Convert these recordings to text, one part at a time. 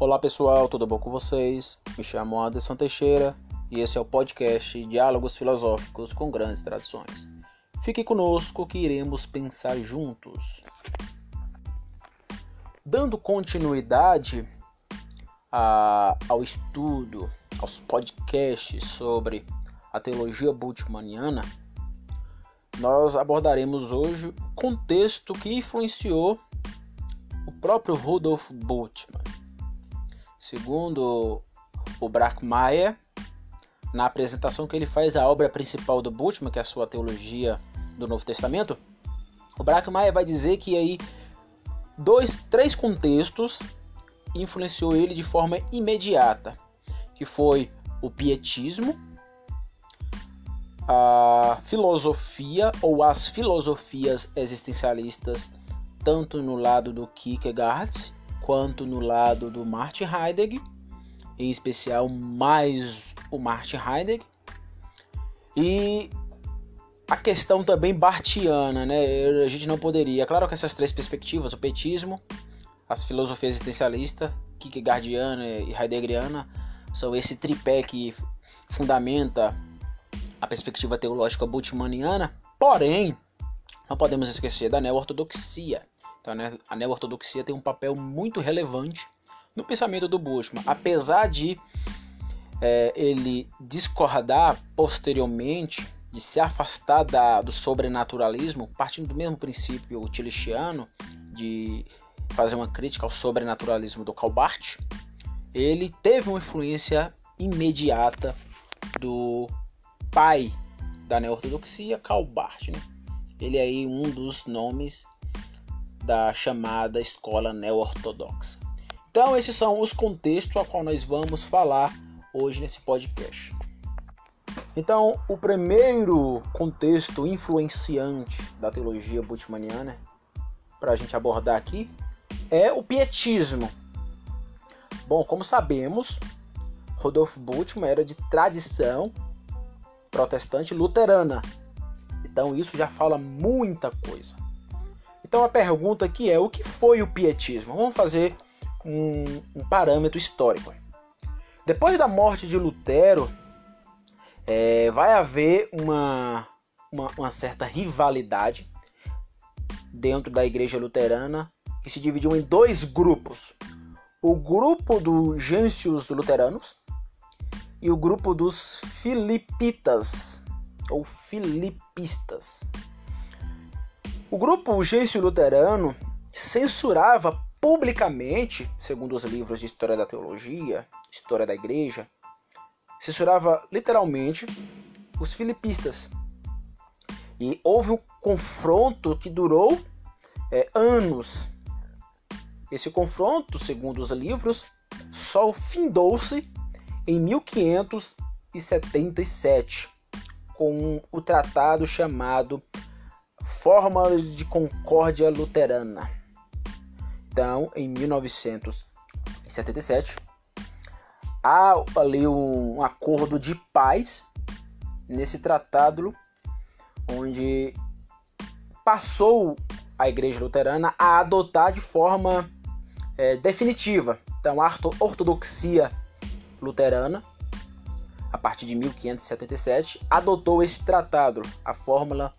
Olá pessoal, tudo bom com vocês? Me chamo Anderson Teixeira e esse é o podcast Diálogos Filosóficos com Grandes Tradições. Fique conosco que iremos pensar juntos. Dando continuidade a, ao estudo, aos podcasts sobre a teologia bultmanniana, nós abordaremos hoje o contexto que influenciou o próprio Rudolf Bultmann. Segundo o Brackmeier, na apresentação que ele faz à obra principal do Bultmann, que é a sua teologia do Novo Testamento, o Brackmeier vai dizer que aí dois, três contextos influenciou ele de forma imediata, que foi o pietismo, a filosofia ou as filosofias existencialistas, tanto no lado do Kierkegaard quanto no lado do Martin Heidegger, em especial mais o Martin Heidegger. E a questão também bartiana, né? A gente não poderia. Claro que essas três perspectivas, o petismo, as filosofias existencialistas, Kierkegaardiana e Heideggeriana, são esse tripé que fundamenta a perspectiva teológica bultmanniana, porém, não podemos esquecer da neo-ortodoxia. Então, a neo-ortodoxia tem um papel muito relevante no pensamento do Bultmann, apesar de é, ele discordar posteriormente, de se afastar da, do sobrenaturalismo, partindo do mesmo princípio utilistiano de fazer uma crítica ao sobrenaturalismo do Calbart, ele teve uma influência imediata do pai da neo-ortodoxia, Karl Barth. Né? Ele é aí um dos nomes da chamada escola neo-ortodoxa. Então, esses são os contextos a qual nós vamos falar hoje nesse podcast. Então, o primeiro contexto influenciante da teologia bultmanniana para a gente abordar aqui é o pietismo. Bom, como sabemos, Rodolfo Bultmann era de tradição protestante luterana. Então isso já fala muita coisa. Então a pergunta aqui é: o que foi o pietismo? Vamos fazer um, um parâmetro histórico. Depois da morte de Lutero, é, vai haver uma, uma, uma certa rivalidade dentro da igreja luterana que se dividiu em dois grupos. O grupo dos gêncios luteranos e o grupo dos filipitas ou filipistas. O grupo Gêncio Luterano censurava publicamente, segundo os livros de história da teologia, história da igreja, censurava literalmente os filipistas. E houve um confronto que durou é, anos. Esse confronto, segundo os livros, só findou-se em 1577, com o tratado chamado Fórmula de Concórdia Luterana. Então, em 1977, há ali um acordo de paz nesse tratado, onde passou a Igreja Luterana a adotar de forma é, definitiva. Então, a ortodoxia luterana, a partir de 1577, adotou esse tratado, a Fórmula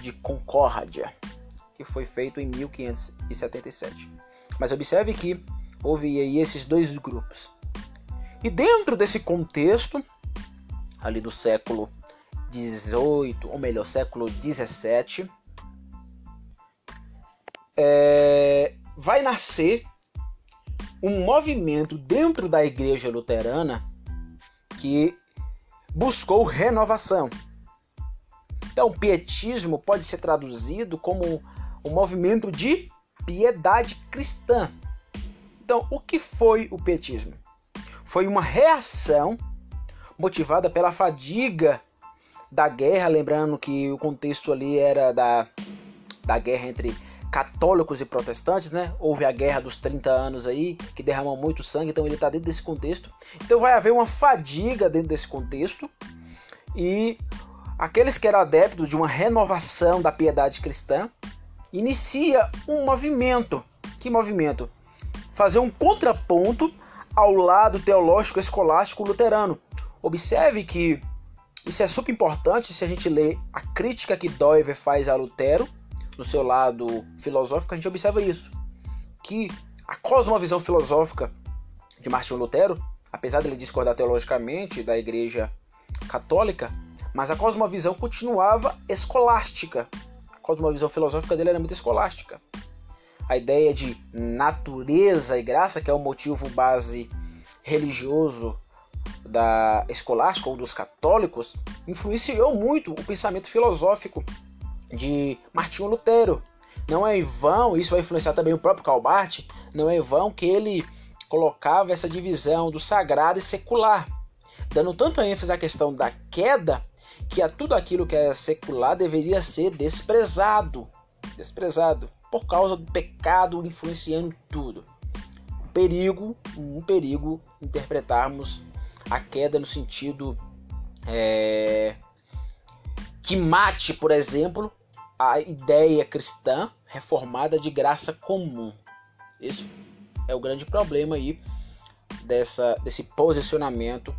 de Concórdia, que foi feito em 1577. Mas observe que houve aí esses dois grupos. E dentro desse contexto, ali do século 18, ou melhor, século 17, é, vai nascer um movimento dentro da igreja luterana que buscou renovação. Então, pietismo pode ser traduzido como um movimento de piedade cristã. Então, o que foi o pietismo? Foi uma reação motivada pela fadiga da guerra, lembrando que o contexto ali era da, da guerra entre católicos e protestantes, né? Houve a guerra dos 30 anos aí, que derramou muito sangue, então ele está dentro desse contexto. Então vai haver uma fadiga dentro desse contexto e aqueles que eram adeptos de uma renovação da piedade cristã inicia um movimento. Que movimento? Fazer um contraponto ao lado teológico escolástico luterano. Observe que isso é super importante se a gente lê a crítica que Doiver faz a Lutero, no seu lado filosófico, a gente observa isso. Que a cosmovisão filosófica de Martinho Lutero, apesar dele discordar teologicamente da igreja católica, mas a cosmovisão continuava escolástica. A cosmovisão filosófica dele era muito escolástica. A ideia de natureza e graça, que é o motivo base religioso da escolástica ou dos católicos influenciou muito o pensamento filosófico de Martinho Lutero. Não é em vão, isso vai influenciar também o próprio Calbart, não é em vão que ele colocava essa divisão do sagrado e secular, dando tanta ênfase à questão da queda que a tudo aquilo que é secular deveria ser desprezado, desprezado por causa do pecado influenciando tudo. Um perigo, um perigo interpretarmos a queda no sentido é, que mate, por exemplo, a ideia cristã reformada de graça comum. Esse é o grande problema aí dessa, desse posicionamento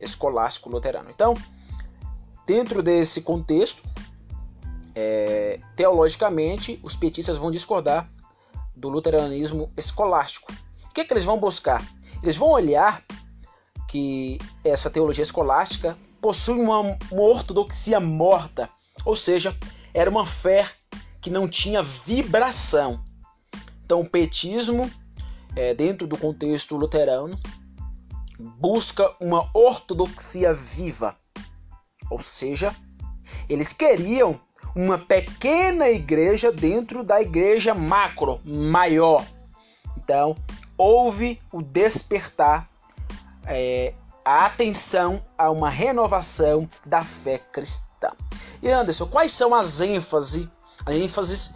escolástico luterano. Então, dentro desse contexto, é, teologicamente, os petistas vão discordar do luteranismo escolástico. O que, é que eles vão buscar? Eles vão olhar que essa teologia escolástica possui uma, uma ortodoxia morta, ou seja, era uma fé que não tinha vibração. Então, o petismo, é, dentro do contexto luterano, busca uma ortodoxia viva, ou seja, eles queriam uma pequena igreja dentro da igreja macro, maior. Então, houve o despertar é, a atenção a uma renovação da fé cristã. E Anderson, quais são as ênfases, as ênfases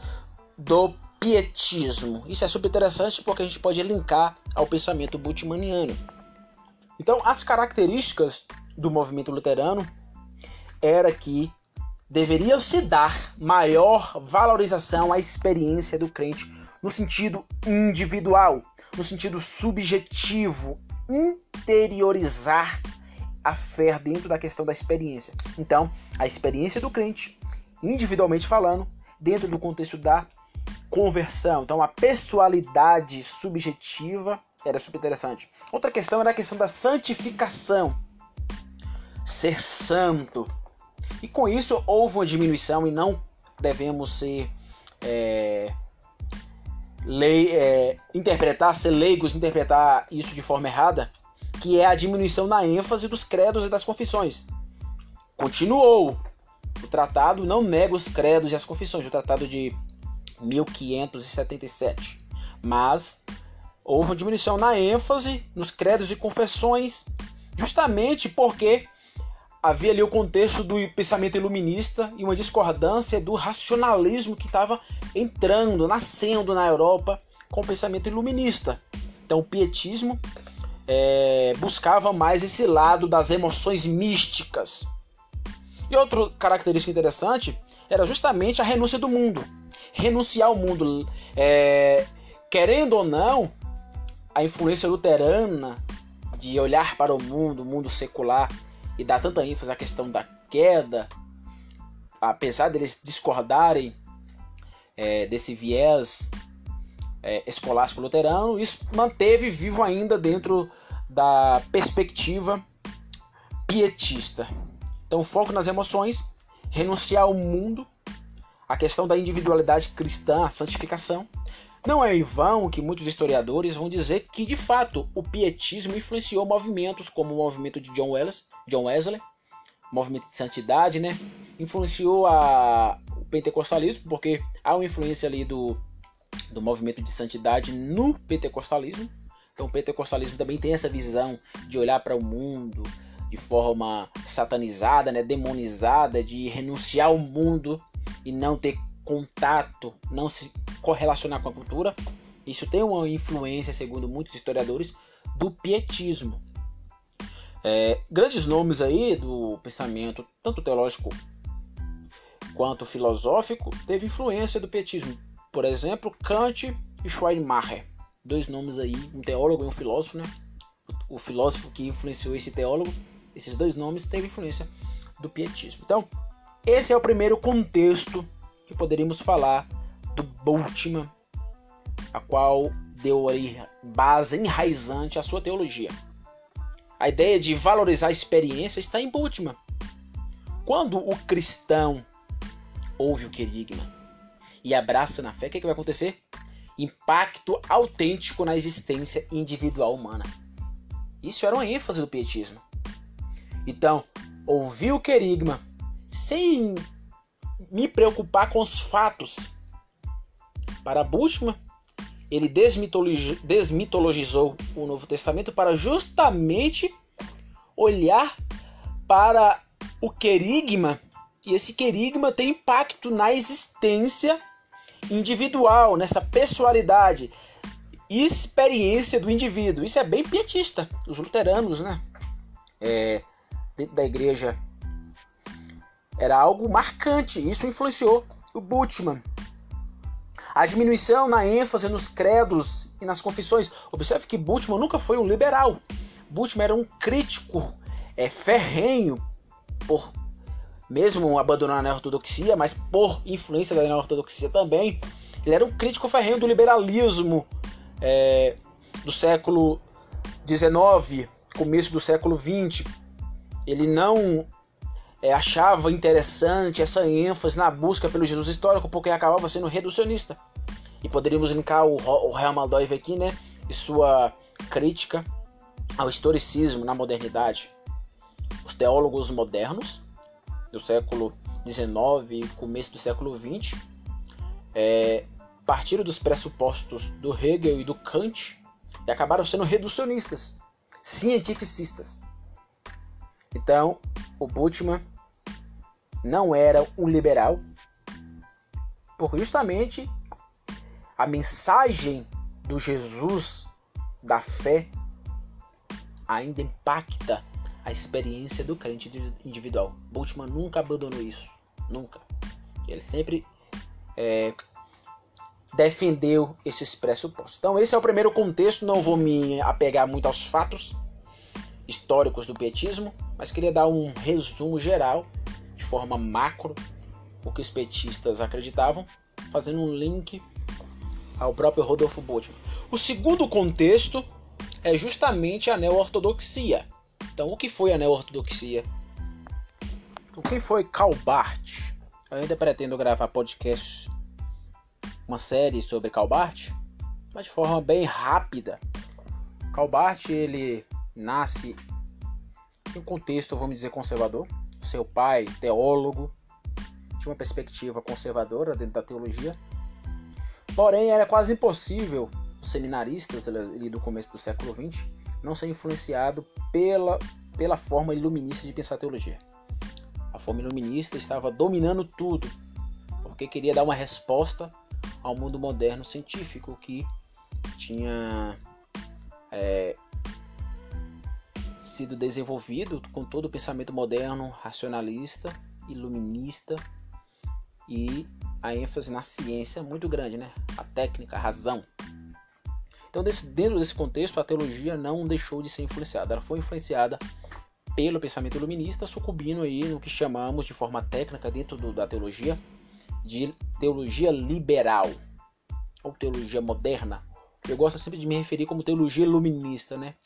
do pietismo? Isso é super interessante porque a gente pode linkar ao pensamento bultmanniano. Então, as características do movimento luterano era que deveria se dar maior valorização à experiência do crente no sentido individual, no sentido subjetivo, interiorizar a fé dentro da questão da experiência. Então, a experiência do crente, individualmente falando, dentro do contexto da conversão. Então, a pessoalidade subjetiva era super interessante. Outra questão era a questão da santificação. Ser santo. E com isso houve uma diminuição e não devemos ser é, lei, é, interpretar, ser leigos, interpretar isso de forma errada, que é a diminuição na ênfase dos credos e das confissões. Continuou. O tratado não nega os credos e as confissões, o tratado de 1577. Mas houve uma diminuição na ênfase nos credos e confissões, justamente porque havia ali o contexto do pensamento iluminista e uma discordância do racionalismo que estava entrando, nascendo na Europa com o pensamento iluminista. Então, o pietismo é, buscava mais esse lado das emoções místicas. E outra característica interessante era justamente a renúncia do mundo. Renunciar ao mundo. É, querendo ou não, a influência luterana de olhar para o mundo, o mundo secular, e dar tanta ênfase à questão da queda, apesar deles discordarem é, desse viés é, escolástico luterano, isso manteve vivo ainda dentro da perspectiva pietista. Então, foco nas emoções, renunciar ao mundo, a questão da individualidade cristã, a santificação. Não é em vão que muitos historiadores vão dizer que, de fato, o pietismo influenciou movimentos como o movimento de John Wesley, John Wesley movimento de santidade, né? Influenciou a, o pentecostalismo, porque há uma influência ali do, do movimento de santidade no pentecostalismo. Então, o pentecostalismo também tem essa visão de olhar para o mundo de forma satanizada, né? demonizada, de renunciar ao mundo e não ter contato, não se correlacionar com a cultura. Isso tem uma influência, segundo muitos historiadores, do pietismo. É, grandes nomes aí do pensamento, tanto teológico quanto filosófico, teve influência do pietismo. Por exemplo, Kant e Schleiermacher. Dois nomes aí, um teólogo e um filósofo, né? O filósofo que influenciou esse teólogo, esses dois nomes teve influência do pietismo. Então, esse é o primeiro contexto que poderíamos falar do Bultmann, a qual deu aí base enraizante à sua teologia. A ideia de valorizar a experiência está em Bultmann. Quando o cristão ouve o querigma e abraça na fé, o que, é que vai acontecer? Impacto autêntico na existência individual humana. Isso era uma ênfase do pietismo. Então, ouvir o querigma sem me preocupar com os fatos. Para Bultmann, ele desmitologizou o Novo Testamento para justamente olhar para o querigma e esse querigma tem impacto na existência individual, nessa pessoalidade, experiência do indivíduo. Isso é bem pietista. Os luteranos, né? É, dentro da igreja era algo marcante. Isso influenciou o Bultmann. A diminuição na ênfase nos credos e nas confissões. Observe que Bultmann nunca foi um liberal. Bultmann era um crítico é, ferrenho por mesmo abandonando a ortodoxia, mas por influência da ortodoxia também. Ele era um crítico ferrenho do liberalismo é, do século XIX, começo do século XX. Ele não é, achava interessante essa ênfase na busca pelo Jesus histórico, porque acabava sendo reducionista. E poderíamos linkar o, o Hermann Doive aqui, né? E sua crítica ao historicismo na modernidade. Os teólogos modernos do século XIX e começo do século XX é, partiram dos pressupostos do Hegel e do Kant e acabaram sendo reducionistas, cientificistas. Então, o Bultmann não era um liberal, porque justamente a mensagem do Jesus da fé ainda impacta a experiência do crente individual. Bultmann nunca abandonou isso, nunca. Ele sempre é, defendeu esses pressupostos. Então esse é o primeiro contexto. Não vou me apegar muito aos fatos históricos do petismo, mas queria dar um resumo geral de forma macro o que os petistas acreditavam, fazendo um link ao próprio Rodolfo Bultmann. O segundo contexto é justamente a neo-ortodoxia. Então, o que foi a neo-ortodoxia? O que foi Calbart? Eu ainda pretendo gravar podcast, uma série sobre Calbart, mas de forma bem rápida. Calbart, ele nasce em um contexto, vamos dizer, conservador seu pai, teólogo, tinha uma perspectiva conservadora dentro da teologia. Porém, era quase impossível os seminaristas ali do começo do século XX não ser influenciado pela, pela forma iluminista de pensar a teologia. A forma iluminista estava dominando tudo, porque queria dar uma resposta ao mundo moderno científico que tinha é, sido desenvolvido com todo o pensamento moderno, racionalista, iluminista e a ênfase na ciência muito grande, né? A técnica, a razão. Então, desse, dentro desse contexto, a teologia não deixou de ser influenciada. Ela foi influenciada pelo pensamento iluminista, sucumbindo aí no que chamamos de forma técnica dentro do, da teologia de teologia liberal ou teologia moderna. Eu gosto sempre de me referir como teologia iluminista, né?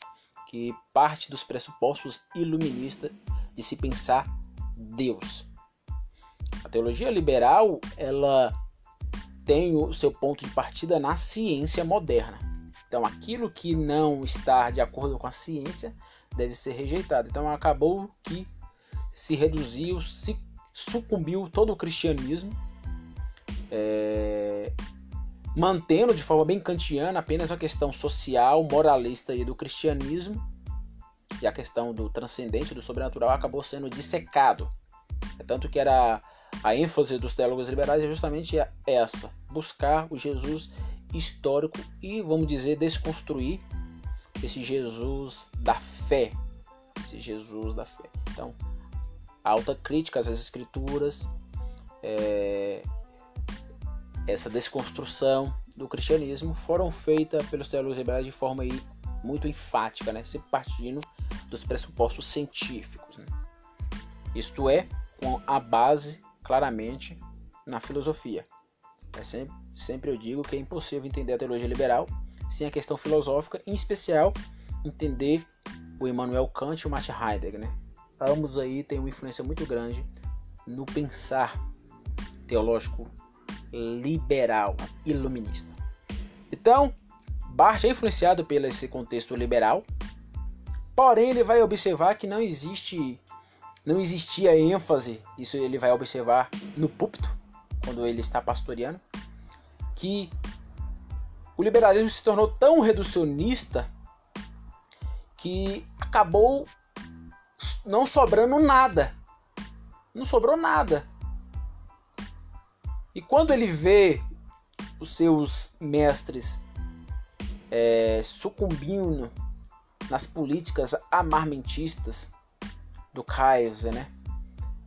que parte dos pressupostos iluministas de se pensar Deus. A teologia liberal, ela tem o seu ponto de partida na ciência moderna. Então, aquilo que não está de acordo com a ciência deve ser rejeitado. Então, acabou que se reduziu, se sucumbiu todo o cristianismo, é, mantendo de forma bem kantiana apenas a questão social, moralista e do cristianismo, e a questão do transcendente, do sobrenatural, acabou sendo dissecado. É tanto que era a ênfase dos teólogos liberais é justamente essa: buscar o Jesus histórico e, vamos dizer, desconstruir esse Jesus da fé. Esse Jesus da fé. Então, alta crítica às escrituras, é, essa desconstrução do cristianismo foram feitas pelos teólogos liberais de forma aí muito enfática, né? sempre partindo dos pressupostos científicos. Né? Isto é, com a base claramente na filosofia. É sempre, sempre eu digo que é impossível entender a teologia liberal sem a questão filosófica, em especial entender o Immanuel Kant e o Martin Heidegger. Né? Ambos aí têm uma influência muito grande no pensar teológico liberal, iluminista. Então, Barth é influenciado pelo esse contexto liberal, porém ele vai observar que não existe não existia ênfase, isso ele vai observar no púlpito, quando ele está pastoreando, que o liberalismo se tornou tão reducionista que acabou não sobrando nada. Não sobrou nada. E quando ele vê os seus mestres é, sucumbindo nas políticas amarmentistas do Kaiser, né?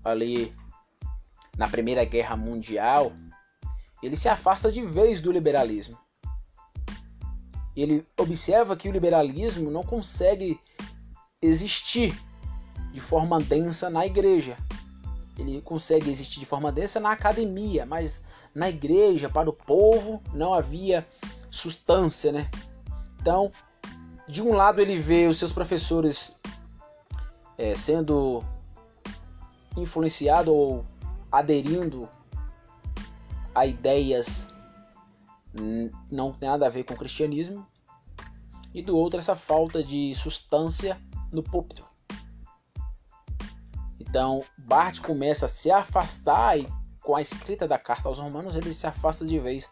Ali na Primeira Guerra Mundial, ele se afasta de vez do liberalismo. Ele observa que o liberalismo não consegue existir de forma densa na igreja. Ele consegue existir de forma densa na academia, mas na igreja, para o povo, não havia substância, né? Então, de um lado ele vê os seus professores é, sendo influenciado ou aderindo a ideias não tem nada a ver com o cristianismo e do outro essa falta de substância no púlpito. Então Bart começa a se afastar e com a escrita da carta aos romanos ele se afasta de vez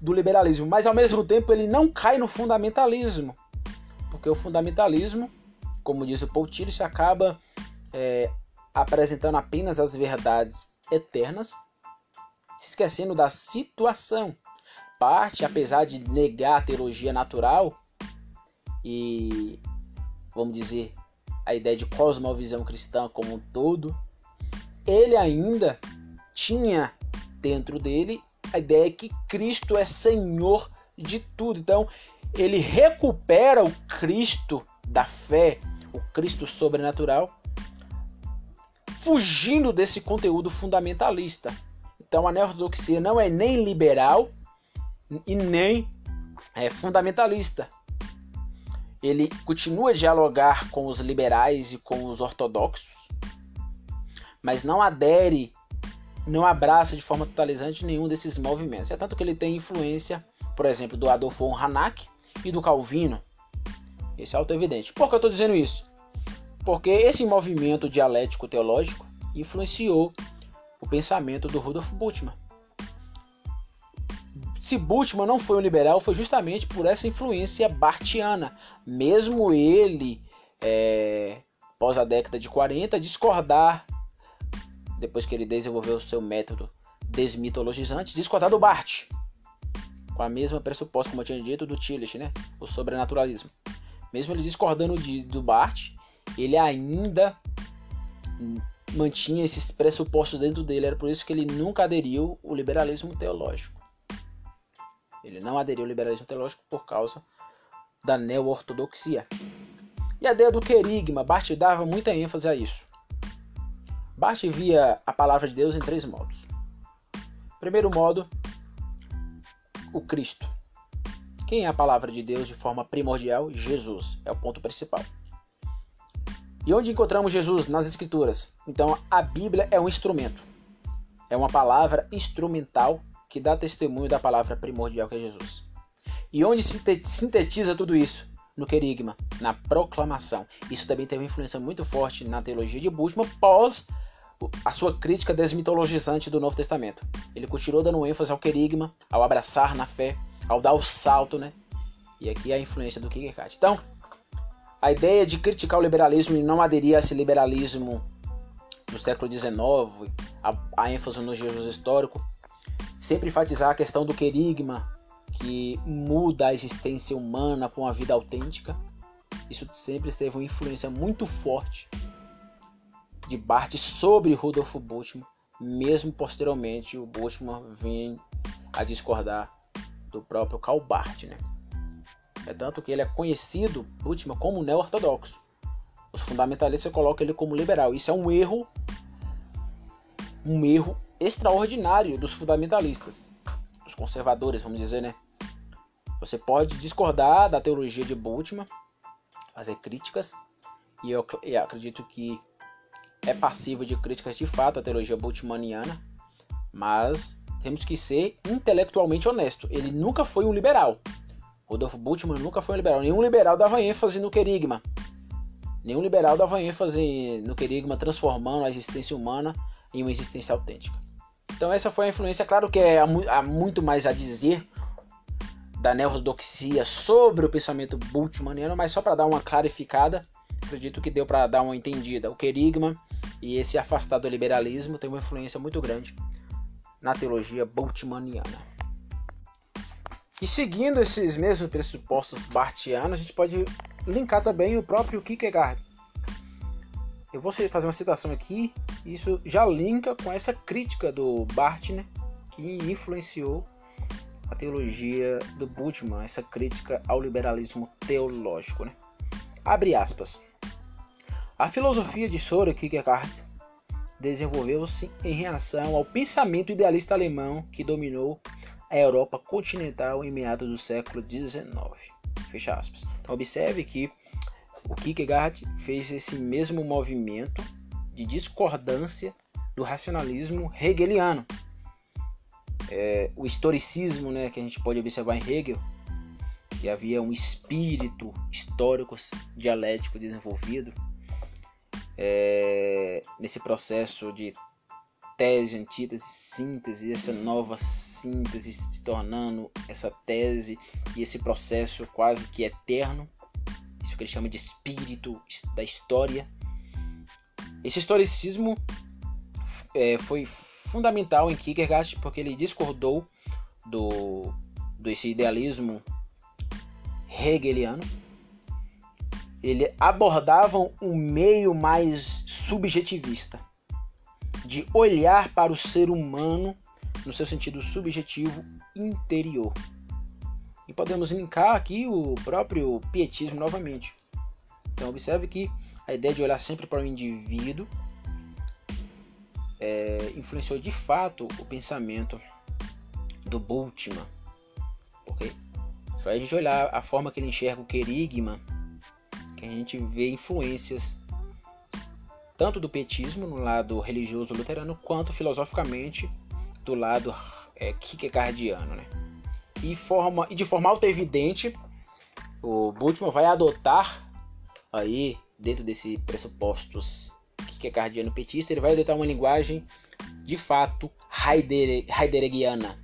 do liberalismo, mas ao mesmo tempo ele não cai no fundamentalismo, porque o fundamentalismo, como diz o Paul Tillich, acaba é, apresentando apenas as verdades eternas, se esquecendo da situação. Parte, apesar de negar a teologia natural e, vamos dizer, a ideia de cosmovisão cristã como um todo, ele ainda tinha dentro dele a ideia que Cristo é Senhor de tudo. Então, ele recupera o Cristo da fé, o Cristo sobrenatural, fugindo desse conteúdo fundamentalista. Então, a neortodoxia não é nem liberal e nem é, fundamentalista. Ele continua a dialogar com os liberais e com os ortodoxos, mas não adere, não abraça de forma totalizante nenhum desses movimentos. É tanto que ele tem influência, por exemplo, do Adolfo von Hanak e do Calvino. Isso é auto-evidente. Por que eu estou dizendo isso? Porque esse movimento dialético teológico influenciou o pensamento do Rudolf Bultmann. Se Bultmann não foi um liberal, foi justamente por essa influência bartiana. Mesmo ele, é, após a década de 40, discordar depois que ele desenvolveu o seu método desmitologizante, discordar do Barth, com a mesma pressuposta, como eu tinha dito, do Tillich, né? o sobrenaturalismo. Mesmo ele discordando de, do Barth, ele ainda mantinha esses pressupostos dentro dele. Era por isso que ele nunca aderiu ao liberalismo teológico. Ele não aderiu ao liberalismo teológico por causa da neo-ortodoxia. E a ideia do querigma, Barth dava muita ênfase a isso. Bart via a palavra de Deus em três modos. Primeiro modo, o Cristo. Quem é a palavra de Deus de forma primordial? Jesus. É o ponto principal. E onde encontramos Jesus? Nas Escrituras. Então, a Bíblia é um instrumento. É uma palavra instrumental que dá testemunho da palavra primordial que é Jesus. E onde se sintetiza tudo isso? No querigma, na proclamação. Isso também teve uma influência muito forte na teologia de Bushman pós a sua crítica desmitologizante do Novo Testamento. Ele continuou dando ênfase ao querigma, ao abraçar na fé, ao dar o salto, né? E aqui é a influência do Kierkegaard. Então, a ideia de criticar o liberalismo e não aderir a esse liberalismo do século XIX, a, a ênfase no Jesus histórico, sempre enfatizar a questão do querigma, que muda a existência humana para uma vida autêntica. Isso sempre teve uma influência muito forte de Barth sobre Rudolf Bultmann, mesmo posteriormente o Bultmann vem a discordar do próprio Karl Barth. Né? É tanto que ele é conhecido, última, como neo-ortodoxo. Os fundamentalistas colocam ele como liberal. Isso é um erro, um erro extraordinário dos fundamentalistas, dos conservadores, vamos dizer, né? Você pode discordar da teologia de Bultmann, fazer críticas, e eu, eu acredito que é passivo de críticas de fato a teologia bultmanniana, mas temos que ser intelectualmente honesto. Ele nunca foi um liberal. Rodolfo Bultmann nunca foi um liberal. Nenhum liberal dava ênfase no querigma. Nenhum liberal dava ênfase no querigma, transformando a existência humana em uma existência autêntica. Então essa foi a influência. Claro que é, há muito mais a dizer da neortodoxia sobre o pensamento bultmanniano, mas só para dar uma clarificada, acredito que deu para dar uma entendida. O querigma e esse afastado do liberalismo tem uma influência muito grande na teologia bultmanniana. E seguindo esses mesmos pressupostos bartianos, a gente pode linkar também o próprio Kierkegaard. Eu vou fazer uma citação aqui, isso já linka com essa crítica do Barth, né, que influenciou a teologia do Bultmann, essa crítica ao liberalismo teológico. Né? Abre aspas. A filosofia de Soren Kierkegaard desenvolveu-se em reação ao pensamento idealista alemão que dominou a Europa continental em meados do século XIX. Fecha aspas. Então observe que o Kierkegaard fez esse mesmo movimento de discordância do racionalismo hegeliano. É, o historicismo né, que a gente pode observar em Hegel, que havia um espírito histórico dialético desenvolvido, é, nesse processo de tese, antítese, síntese, essa nova síntese se tornando essa tese e esse processo quase que eterno, isso que ele chama de espírito da história. Esse historicismo é, foi fundamental em Kierkegaard porque ele discordou do desse idealismo hegeliano. Ele abordavam um meio mais subjetivista, de olhar para o ser humano no seu sentido subjetivo interior. E podemos linkar aqui o próprio pietismo novamente. Então observe que a ideia de olhar sempre para o indivíduo é, influenciou de fato o pensamento do Bultmann. Okay? Só a gente olhar a forma que ele enxerga o querigma que a gente vê influências tanto do petismo no lado religioso luterano quanto filosoficamente do lado é, kierkegaardiano, né? E, forma, e de forma auto-evidente, o Bultmann vai adotar aí dentro desse pressupostos kierkegaardiano petista, ele vai adotar uma linguagem de fato heideggeriana.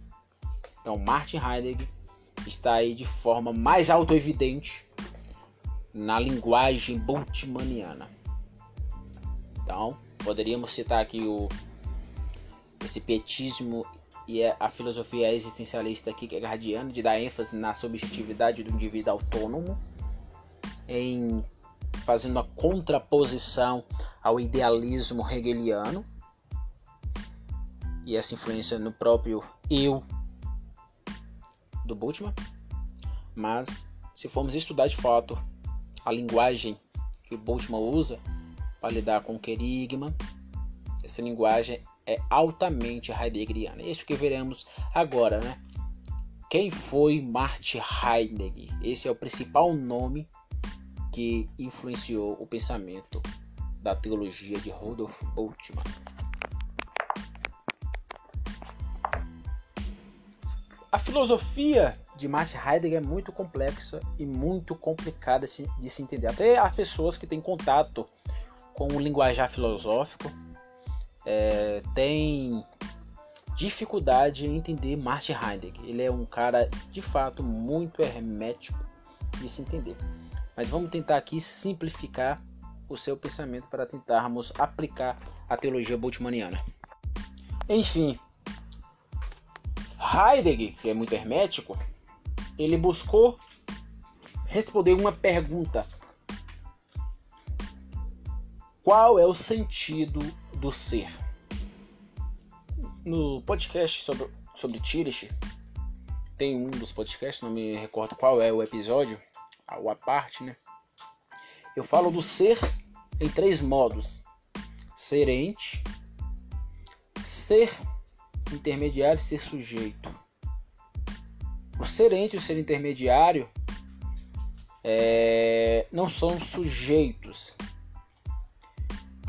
Então, Martin Heidegger está aí de forma mais auto-evidente na linguagem bultmanniana. Então, poderíamos citar aqui o esse pietismo e a filosofia existencialista aqui que é guardiana de dar ênfase na subjetividade do indivíduo autônomo, em fazendo a contraposição ao idealismo hegeliano e essa influência no próprio eu do Bultmann. Mas se formos estudar de fato a linguagem que o Boltzmann usa para lidar com o querigma. Essa linguagem é altamente heideggeriana. É isso que veremos agora, né? Quem foi Martin Heidegger? Esse é o principal nome que influenciou o pensamento da teologia de Rudolf Bultmann. A filosofia de Martin Heidegger é muito complexa e muito complicada de se entender. Até as pessoas que têm contato com o linguajar filosófico é, têm dificuldade em entender Martin Heidegger. Ele é um cara de fato muito hermético de se entender. Mas vamos tentar aqui simplificar o seu pensamento para tentarmos aplicar a teologia boltzmanniana. Enfim, Heidegger, que é muito hermético, ele buscou responder uma pergunta: Qual é o sentido do ser? No podcast sobre, sobre Tirish, tem um dos podcasts, não me recordo qual é o episódio, ou a parte, né? Eu falo do ser em três modos: ser ente, ser intermediário e ser sujeito. O ser ente e o ser intermediário é, não são sujeitos.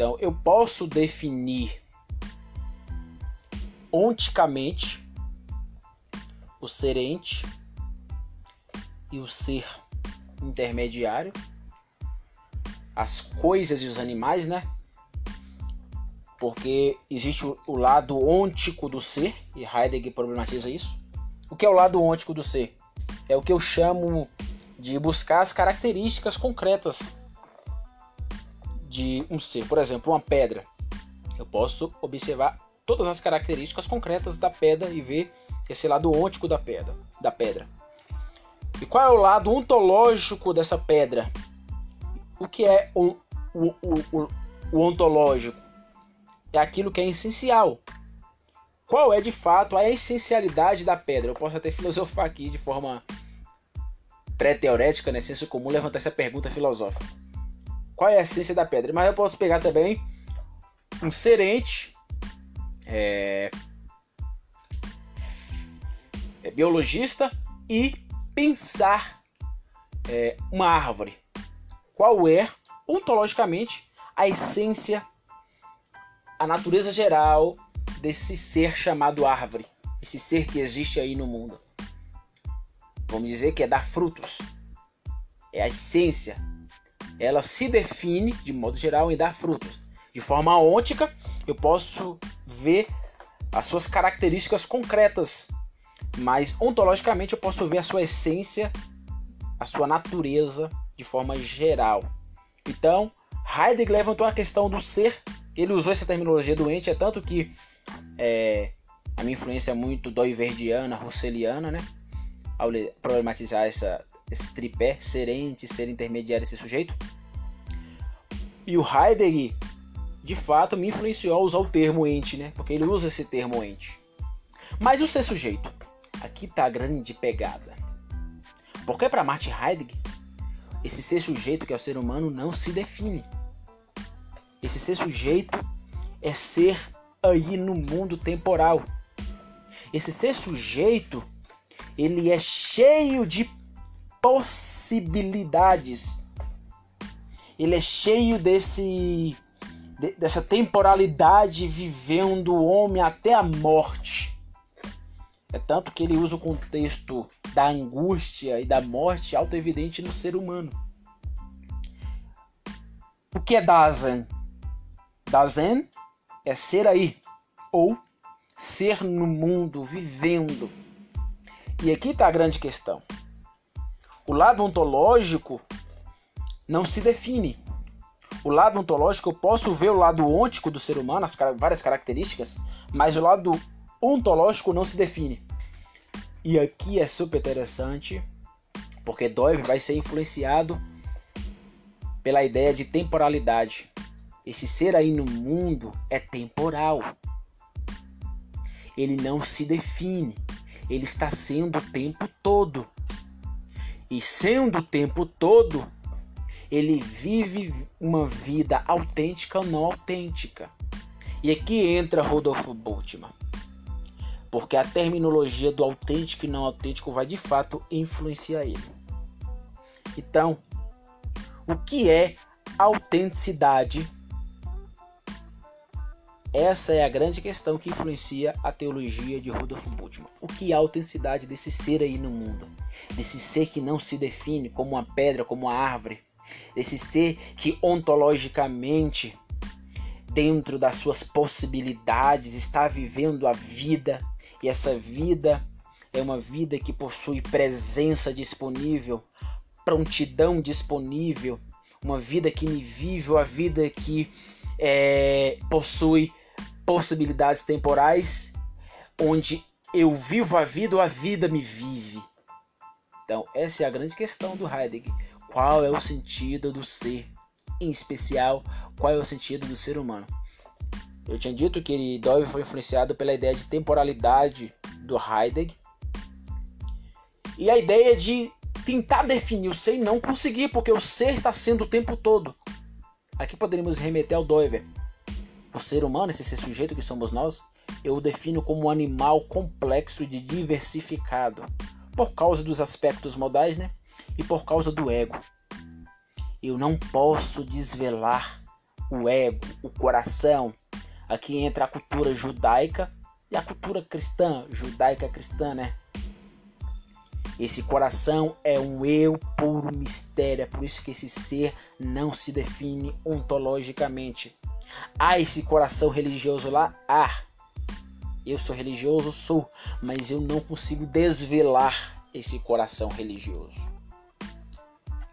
Então eu posso definir onticamente o ser ente e o ser intermediário, as coisas e os animais, né? Porque existe o lado ôntico do ser, e Heidegger problematiza isso. O que é o lado ôntico do ser? É o que eu chamo de buscar as características concretas de um ser. Por exemplo, uma pedra. Eu posso observar todas as características concretas da pedra e ver esse lado ôntico da pedra, da pedra. E qual é o lado ontológico dessa pedra? O que é o, o, o, o ontológico? É aquilo que é essencial. Qual é de fato a essencialidade da pedra? Eu posso até filosofar aqui de forma pré-teorética, né, senso comum, levantar essa pergunta filosófica. Qual é a essência da pedra? Mas eu posso pegar também um serente, é, é biologista e pensar é, uma árvore. Qual é, ontologicamente, a essência, a natureza geral desse ser chamado árvore, esse ser que existe aí no mundo? vamos dizer que é dar frutos. É a essência. Ela se define, de modo geral, em dar frutos. De forma ôntica, eu posso ver as suas características concretas, mas ontologicamente eu posso ver a sua essência, a sua natureza de forma geral. Então, Heidegger levantou a questão do ser, ele usou essa terminologia doente, é tanto que é, a minha influência é muito doiverdiana, russeliana, né? ao problematizar essa, esse tripé, ser ente, ser intermediário, esse sujeito. E o Heidegger, de fato, me influenciou a usar o termo ente, né? Porque ele usa esse termo ente. Mas o ser sujeito, aqui está a grande pegada. Porque para Martin Heidegger, esse ser sujeito que é o ser humano não se define. Esse ser sujeito é ser aí no mundo temporal. Esse ser sujeito ele é cheio de possibilidades. Ele é cheio desse de, dessa temporalidade vivendo o homem até a morte. É tanto que ele usa o contexto da angústia e da morte auto-evidente no ser humano. O que é Dazen? Dazen é ser aí, ou ser no mundo, vivendo. E aqui está a grande questão. O lado ontológico não se define. O lado ontológico eu posso ver o lado ôntico do ser humano, as várias características, mas o lado ontológico não se define. E aqui é super interessante, porque Dove vai ser influenciado pela ideia de temporalidade. Esse ser aí no mundo é temporal. Ele não se define ele está sendo o tempo todo. E sendo o tempo todo, ele vive uma vida autêntica ou não autêntica. E aqui entra Rodolfo Bultmann. Porque a terminologia do autêntico e não autêntico vai de fato influenciar ele. Então, o que é autenticidade essa é a grande questão que influencia a teologia de Rudolf Bultmann. O que é a autenticidade desse ser aí no mundo? Desse ser que não se define como uma pedra, como uma árvore? Desse ser que ontologicamente, dentro das suas possibilidades, está vivendo a vida e essa vida é uma vida que possui presença disponível, prontidão disponível, uma vida que me vive, uma vida que é, possui possibilidades temporais onde eu vivo a vida ou a vida me vive. Então, essa é a grande questão do Heidegger. Qual é o sentido do ser? Em especial, qual é o sentido do ser humano? Eu tinha dito que Dove foi influenciado pela ideia de temporalidade do Heidegger e a ideia de tentar definir o ser e não conseguir, porque o ser está sendo o tempo todo. Aqui poderíamos remeter ao Doiver. O ser humano, esse ser sujeito que somos nós, eu o defino como um animal complexo e diversificado, por causa dos aspectos modais, né? E por causa do ego. Eu não posso desvelar o ego, o coração. Aqui entra a cultura judaica e a cultura cristã, judaica cristã, né? Esse coração é um eu puro mistério, é por isso que esse ser não se define ontologicamente. Há esse coração religioso lá? Ah, eu sou religioso, sou, mas eu não consigo desvelar esse coração religioso.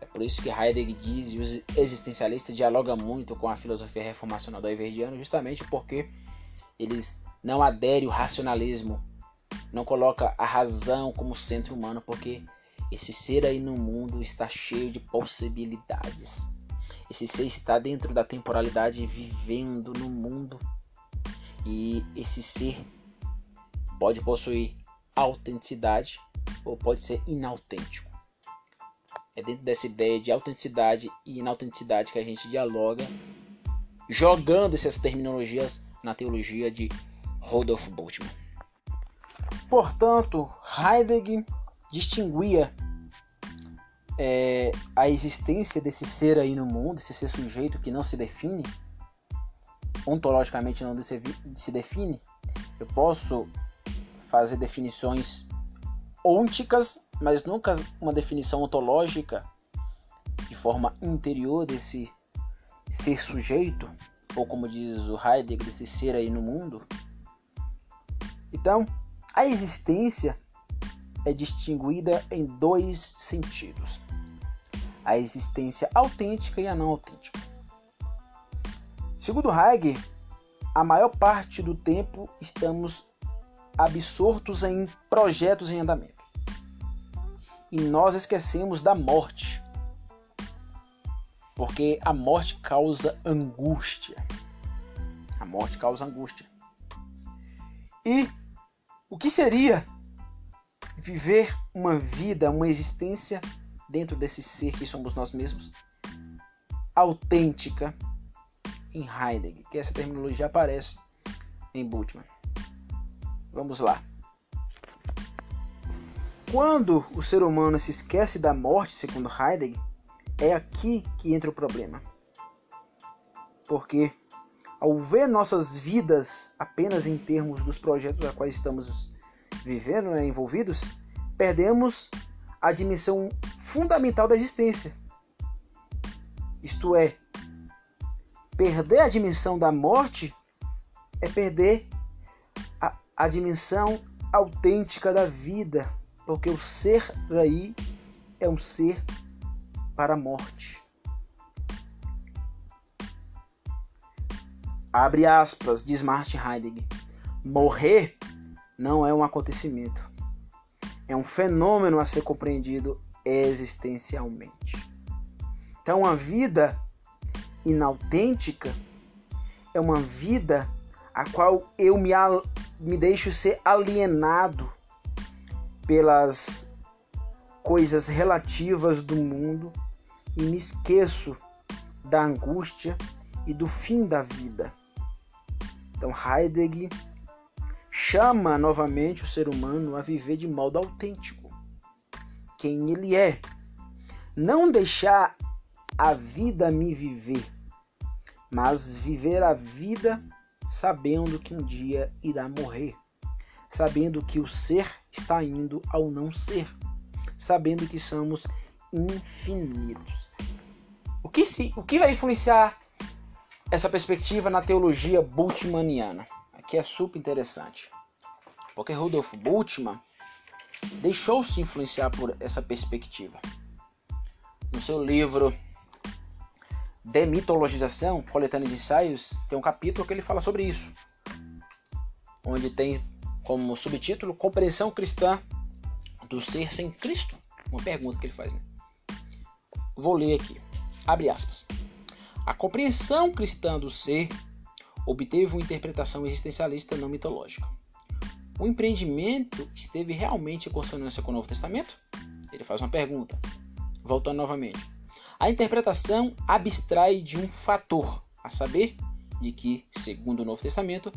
É por isso que Heidegger diz e os existencialistas dialogam muito com a filosofia reformacional do Everdiano, justamente porque eles não aderem ao racionalismo, não coloca a razão como centro humano, porque esse ser aí no mundo está cheio de possibilidades. Esse ser está dentro da temporalidade, vivendo no mundo. E esse ser pode possuir autenticidade ou pode ser inautêntico. É dentro dessa ideia de autenticidade e inautenticidade que a gente dialoga, jogando essas terminologias na teologia de Rodolfo Bultmann. Portanto, Heidegger distinguia é, a existência desse ser aí no mundo, esse ser sujeito que não se define, ontologicamente não se define. Eu posso fazer definições ônticas, mas nunca uma definição ontológica de forma interior desse ser sujeito, ou como diz o Heidegger, desse ser aí no mundo. Então, a existência é distinguida em dois sentidos: a existência autêntica e a não autêntica. Segundo Heidegger, a maior parte do tempo estamos absortos em projetos em andamento. E nós esquecemos da morte. Porque a morte causa angústia. A morte causa angústia. E o que seria viver uma vida, uma existência dentro desse ser que somos nós mesmos? Autêntica em Heidegger, que essa terminologia aparece em Bultmann. Vamos lá. Quando o ser humano se esquece da morte, segundo Heidegger, é aqui que entra o problema. Porque ao ver nossas vidas apenas em termos dos projetos a quais estamos vivendo, né, envolvidos, perdemos a dimensão fundamental da existência. Isto é, perder a dimensão da morte é perder a, dimensão autêntica da vida, porque o ser daí é um ser para a morte. Abre aspas, diz Martin Heidegger. Morrer não é um acontecimento. É um fenômeno a ser compreendido existencialmente. Então, a vida inautêntica é uma vida a qual eu me, me deixo ser alienado pelas coisas relativas do mundo e me esqueço da angústia e do fim da vida. Então Heidegger chama novamente o ser humano a viver de modo autêntico, quem ele é. Não deixar a vida me viver, mas viver a vida sabendo que um dia irá morrer, sabendo que o ser está indo ao não ser, sabendo que somos infinitos. O que, se, o que vai influenciar essa perspectiva na teologia bultmanniana, que é super interessante. Porque Rudolf Bultmann deixou-se influenciar por essa perspectiva. No seu livro Demitologização, coletânea de ensaios, tem um capítulo que ele fala sobre isso, onde tem como subtítulo Compreensão Cristã do Ser Sem Cristo. Uma pergunta que ele faz, né? Vou ler aqui. Abre aspas. A compreensão cristã do ser obteve uma interpretação existencialista não mitológica. O empreendimento esteve realmente em consonância com o Novo Testamento? Ele faz uma pergunta. Voltando novamente. A interpretação abstrai de um fator, a saber, de que, segundo o Novo Testamento,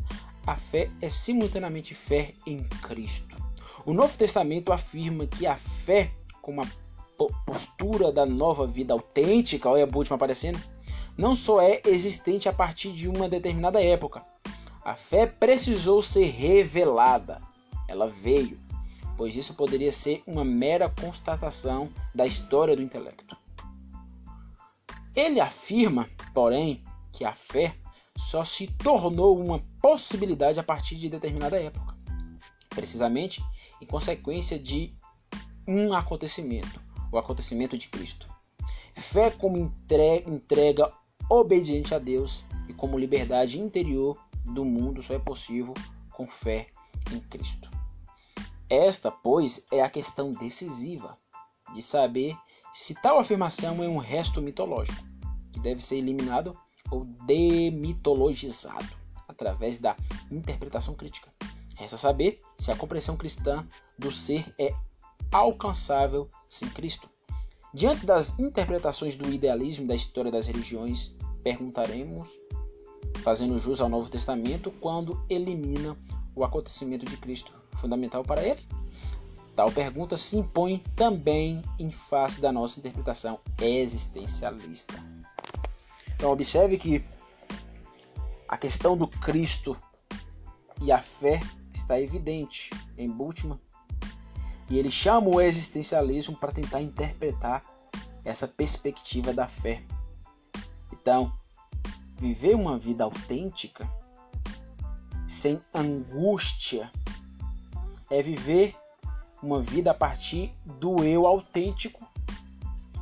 a fé é simultaneamente fé em Cristo. O Novo Testamento afirma que a fé, como a postura da nova vida autêntica, olha a última aparecendo, não só é existente a partir de uma determinada época. A fé precisou ser revelada. Ela veio, pois isso poderia ser uma mera constatação da história do intelecto. Ele afirma, porém, que a fé só se tornou uma possibilidade a partir de determinada época, precisamente em consequência de um acontecimento, o acontecimento de Cristo. Fé como entrega obediente a Deus e como liberdade interior do mundo só é possível com fé em Cristo. Esta, pois, é a questão decisiva de saber se tal afirmação é um resto mitológico, que deve ser eliminado ou demitologizado através da interpretação crítica. Resta saber se a compreensão cristã do ser é alcançável sem Cristo. Diante das interpretações do idealismo da história das religiões, perguntaremos, fazendo jus ao Novo Testamento, quando elimina o acontecimento de Cristo, fundamental para ele? Tal pergunta se impõe também em face da nossa interpretação existencialista. Então, observe que a questão do Cristo e a fé está evidente em Bultmann. E ele chama o existencialismo para tentar interpretar essa perspectiva da fé. Então, viver uma vida autêntica, sem angústia, é viver uma vida a partir do eu autêntico,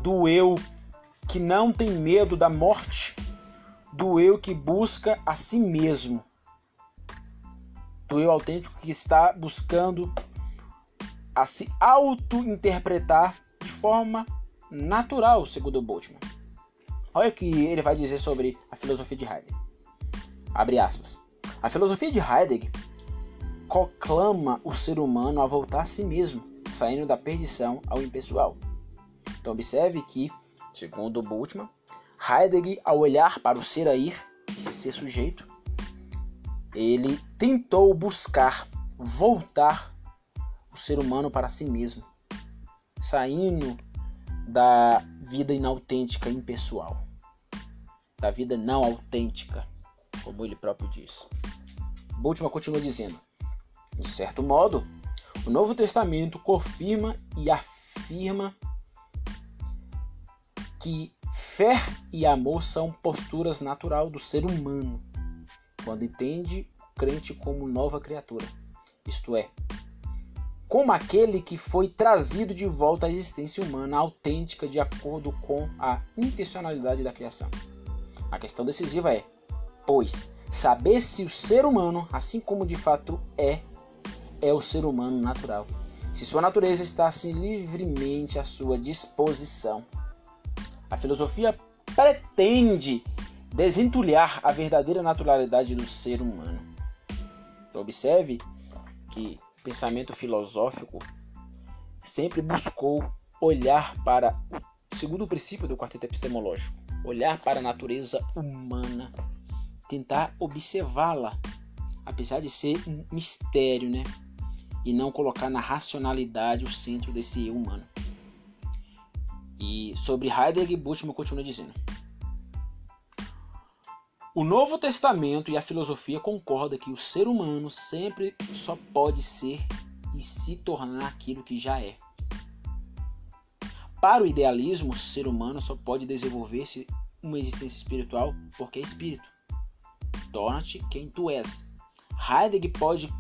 do eu que não tem medo da morte, do eu que busca a si mesmo, do eu autêntico que está buscando a se auto-interpretar de forma natural, segundo Boltzmann. Olha o que ele vai dizer sobre a filosofia de Heidegger. Abre aspas. A filosofia de Heidegger proclama o ser humano a voltar a si mesmo, saindo da perdição ao impessoal. Então observe que Segundo Bultmann, Heidegger, ao olhar para o ser a ir, esse ser sujeito, ele tentou buscar voltar o ser humano para si mesmo, saindo da vida inautêntica impessoal, da vida não autêntica, como ele próprio diz. Bultmann continua dizendo: de certo modo, o Novo Testamento confirma e afirma que fé e amor são posturas natural do ser humano quando entende o crente como nova criatura, isto é, como aquele que foi trazido de volta à existência humana autêntica de acordo com a intencionalidade da criação. A questão decisiva é, pois, saber se o ser humano, assim como de fato é, é o ser humano natural. Se sua natureza está assim livremente à sua disposição a filosofia pretende desentulhar a verdadeira naturalidade do ser humano. Então, observe que o pensamento filosófico sempre buscou olhar para o segundo princípio do quarteto epistemológico, olhar para a natureza humana, tentar observá-la, apesar de ser um mistério, né? E não colocar na racionalidade o centro desse eu humano. E sobre Heidegger, Bultmann continua dizendo: O Novo Testamento e a filosofia concordam que o ser humano sempre só pode ser e se tornar aquilo que já é. Para o idealismo, o ser humano só pode desenvolver-se uma existência espiritual porque é espírito. Torna-te quem tu és. Heidegger pode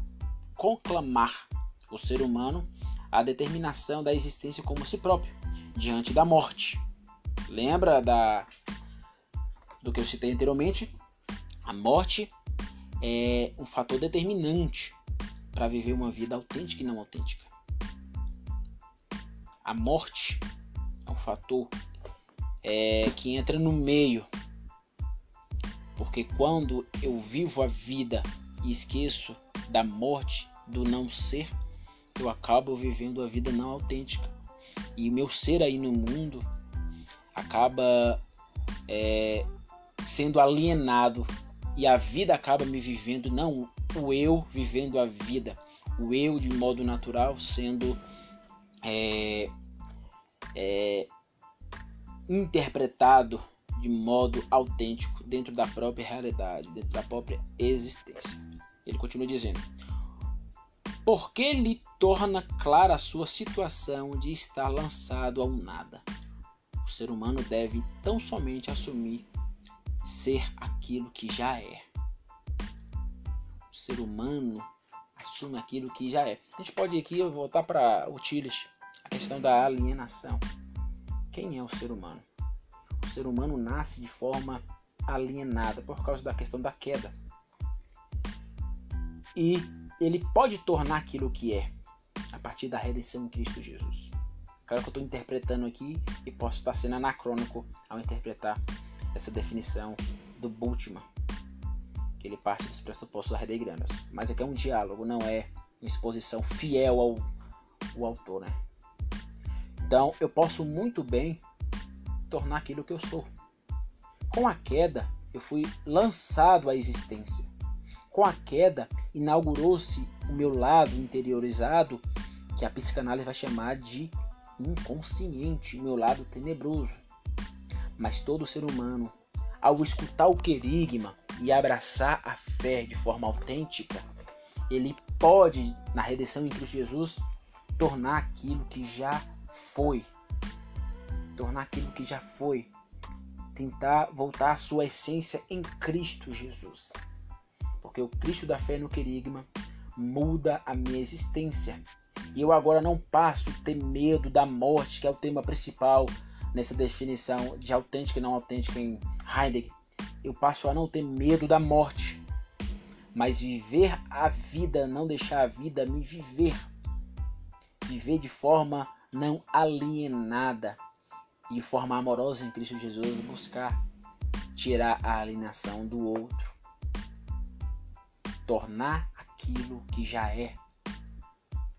conclamar o ser humano a determinação da existência como si próprio diante da morte. Lembra da do que eu citei anteriormente? A morte é um fator determinante para viver uma vida autêntica e não autêntica. A morte é um fator é, que entra no meio, porque quando eu vivo a vida e esqueço da morte, do não ser, eu acabo vivendo a vida não autêntica. E meu ser aí no mundo acaba é, sendo alienado. E a vida acaba me vivendo, não o eu vivendo a vida, o eu de modo natural sendo é, é, interpretado de modo autêntico dentro da própria realidade, dentro da própria existência. Ele continua dizendo: porque lhe torna clara a sua situação de estar lançado ao nada. O ser humano deve tão somente assumir ser aquilo que já é. O ser humano assume aquilo que já é. A gente pode aqui voltar para o Tiles, a questão da alienação. Quem é o ser humano? O ser humano nasce de forma alienada por causa da questão da queda. E ele pode tornar aquilo que é a partir da redenção em Cristo Jesus. Claro que eu estou interpretando aqui e posso estar sendo anacrônico ao interpretar essa definição do Bultmann, que ele parte dos pressupostos heideggerianos. Mas aqui é um diálogo, não é uma exposição fiel ao, ao autor, né? Então eu posso muito bem tornar aquilo que eu sou. Com a queda, eu fui lançado à existência. Com a queda, inaugurou-se o meu lado interiorizado, que a psicanálise vai chamar de inconsciente, o meu lado tenebroso. Mas todo ser humano, ao escutar o querigma e abraçar a fé de forma autêntica, ele pode, na redenção em Cristo Jesus, tornar aquilo que já foi. Tornar aquilo que já foi. Tentar voltar à sua essência em Cristo Jesus. Porque o Cristo da fé no querigma muda a minha existência. E eu agora não passo a ter medo da morte, que é o tema principal nessa definição de autêntica e não autêntica em Heidegger. Eu passo a não ter medo da morte, mas viver a vida, não deixar a vida me viver. Viver de forma não alienada e de forma amorosa em Cristo Jesus, buscar tirar a alienação do outro, tornar aquilo que já é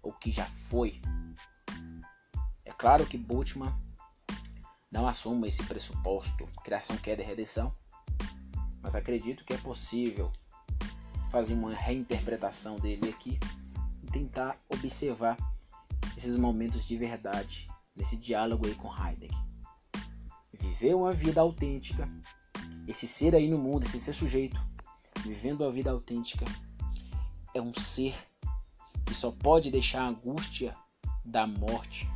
ou que já foi. É claro que Bultmann não assume esse pressuposto, criação, queda e redenção, mas acredito que é possível fazer uma reinterpretação dele aqui e tentar observar esses momentos de verdade nesse diálogo aí com Heidegger. Viver uma vida autêntica, esse ser aí no mundo, esse ser sujeito, vivendo a vida autêntica, é um ser que só pode deixar a angústia da morte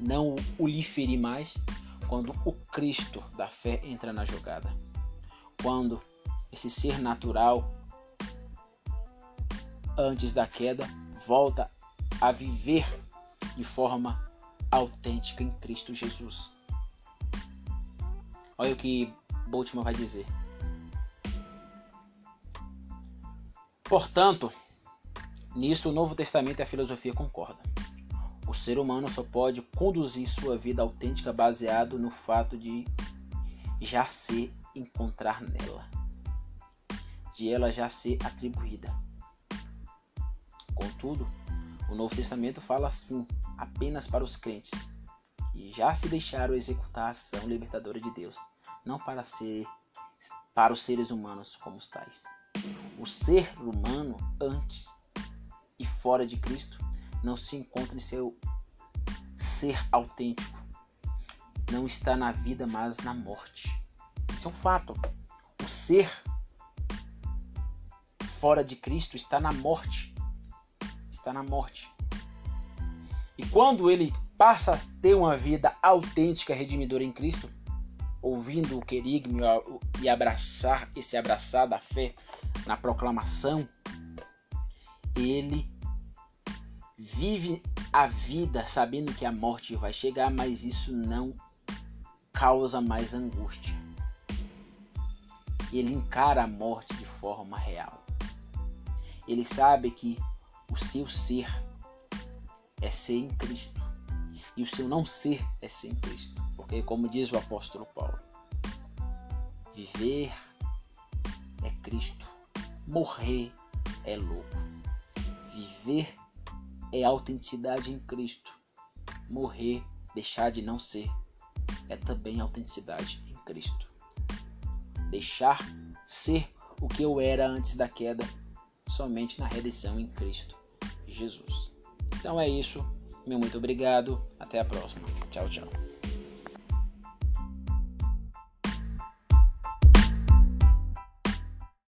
não o lhe ferir mais quando o Cristo da fé entra na jogada. Quando esse ser natural, antes da queda, volta a viver de forma autêntica em Cristo Jesus. Olha o que Boltzmann vai dizer. Portanto, Nisso, o Novo Testamento e a filosofia concordam. O ser humano só pode conduzir sua vida autêntica baseado no fato de já ser encontrar nela, de ela já ser atribuída. Contudo, o Novo Testamento fala assim apenas para os crentes que já se deixaram executar a ação libertadora de Deus, não para ser para os seres humanos como os tais. O ser humano antes e fora de Cristo não se encontra em seu ser autêntico. Não está na vida, mas na morte. Isso é um fato. O ser fora de Cristo está na morte. Está na morte. E quando ele passa a ter uma vida autêntica, redimidora em Cristo, ouvindo o querigma e abraçar esse abraçar da fé na proclamação ele vive a vida sabendo que a morte vai chegar, mas isso não causa mais angústia. Ele encara a morte de forma real. Ele sabe que o seu ser é ser em Cristo e o seu não ser é ser em Cristo. Porque, como diz o apóstolo Paulo, viver é Cristo, morrer é louco. Viver é autenticidade em Cristo. Morrer deixar de não ser é também autenticidade em Cristo. Deixar ser o que eu era antes da queda, somente na redenção em Cristo Jesus. Então é isso. Meu muito obrigado. Até a próxima. Tchau, tchau.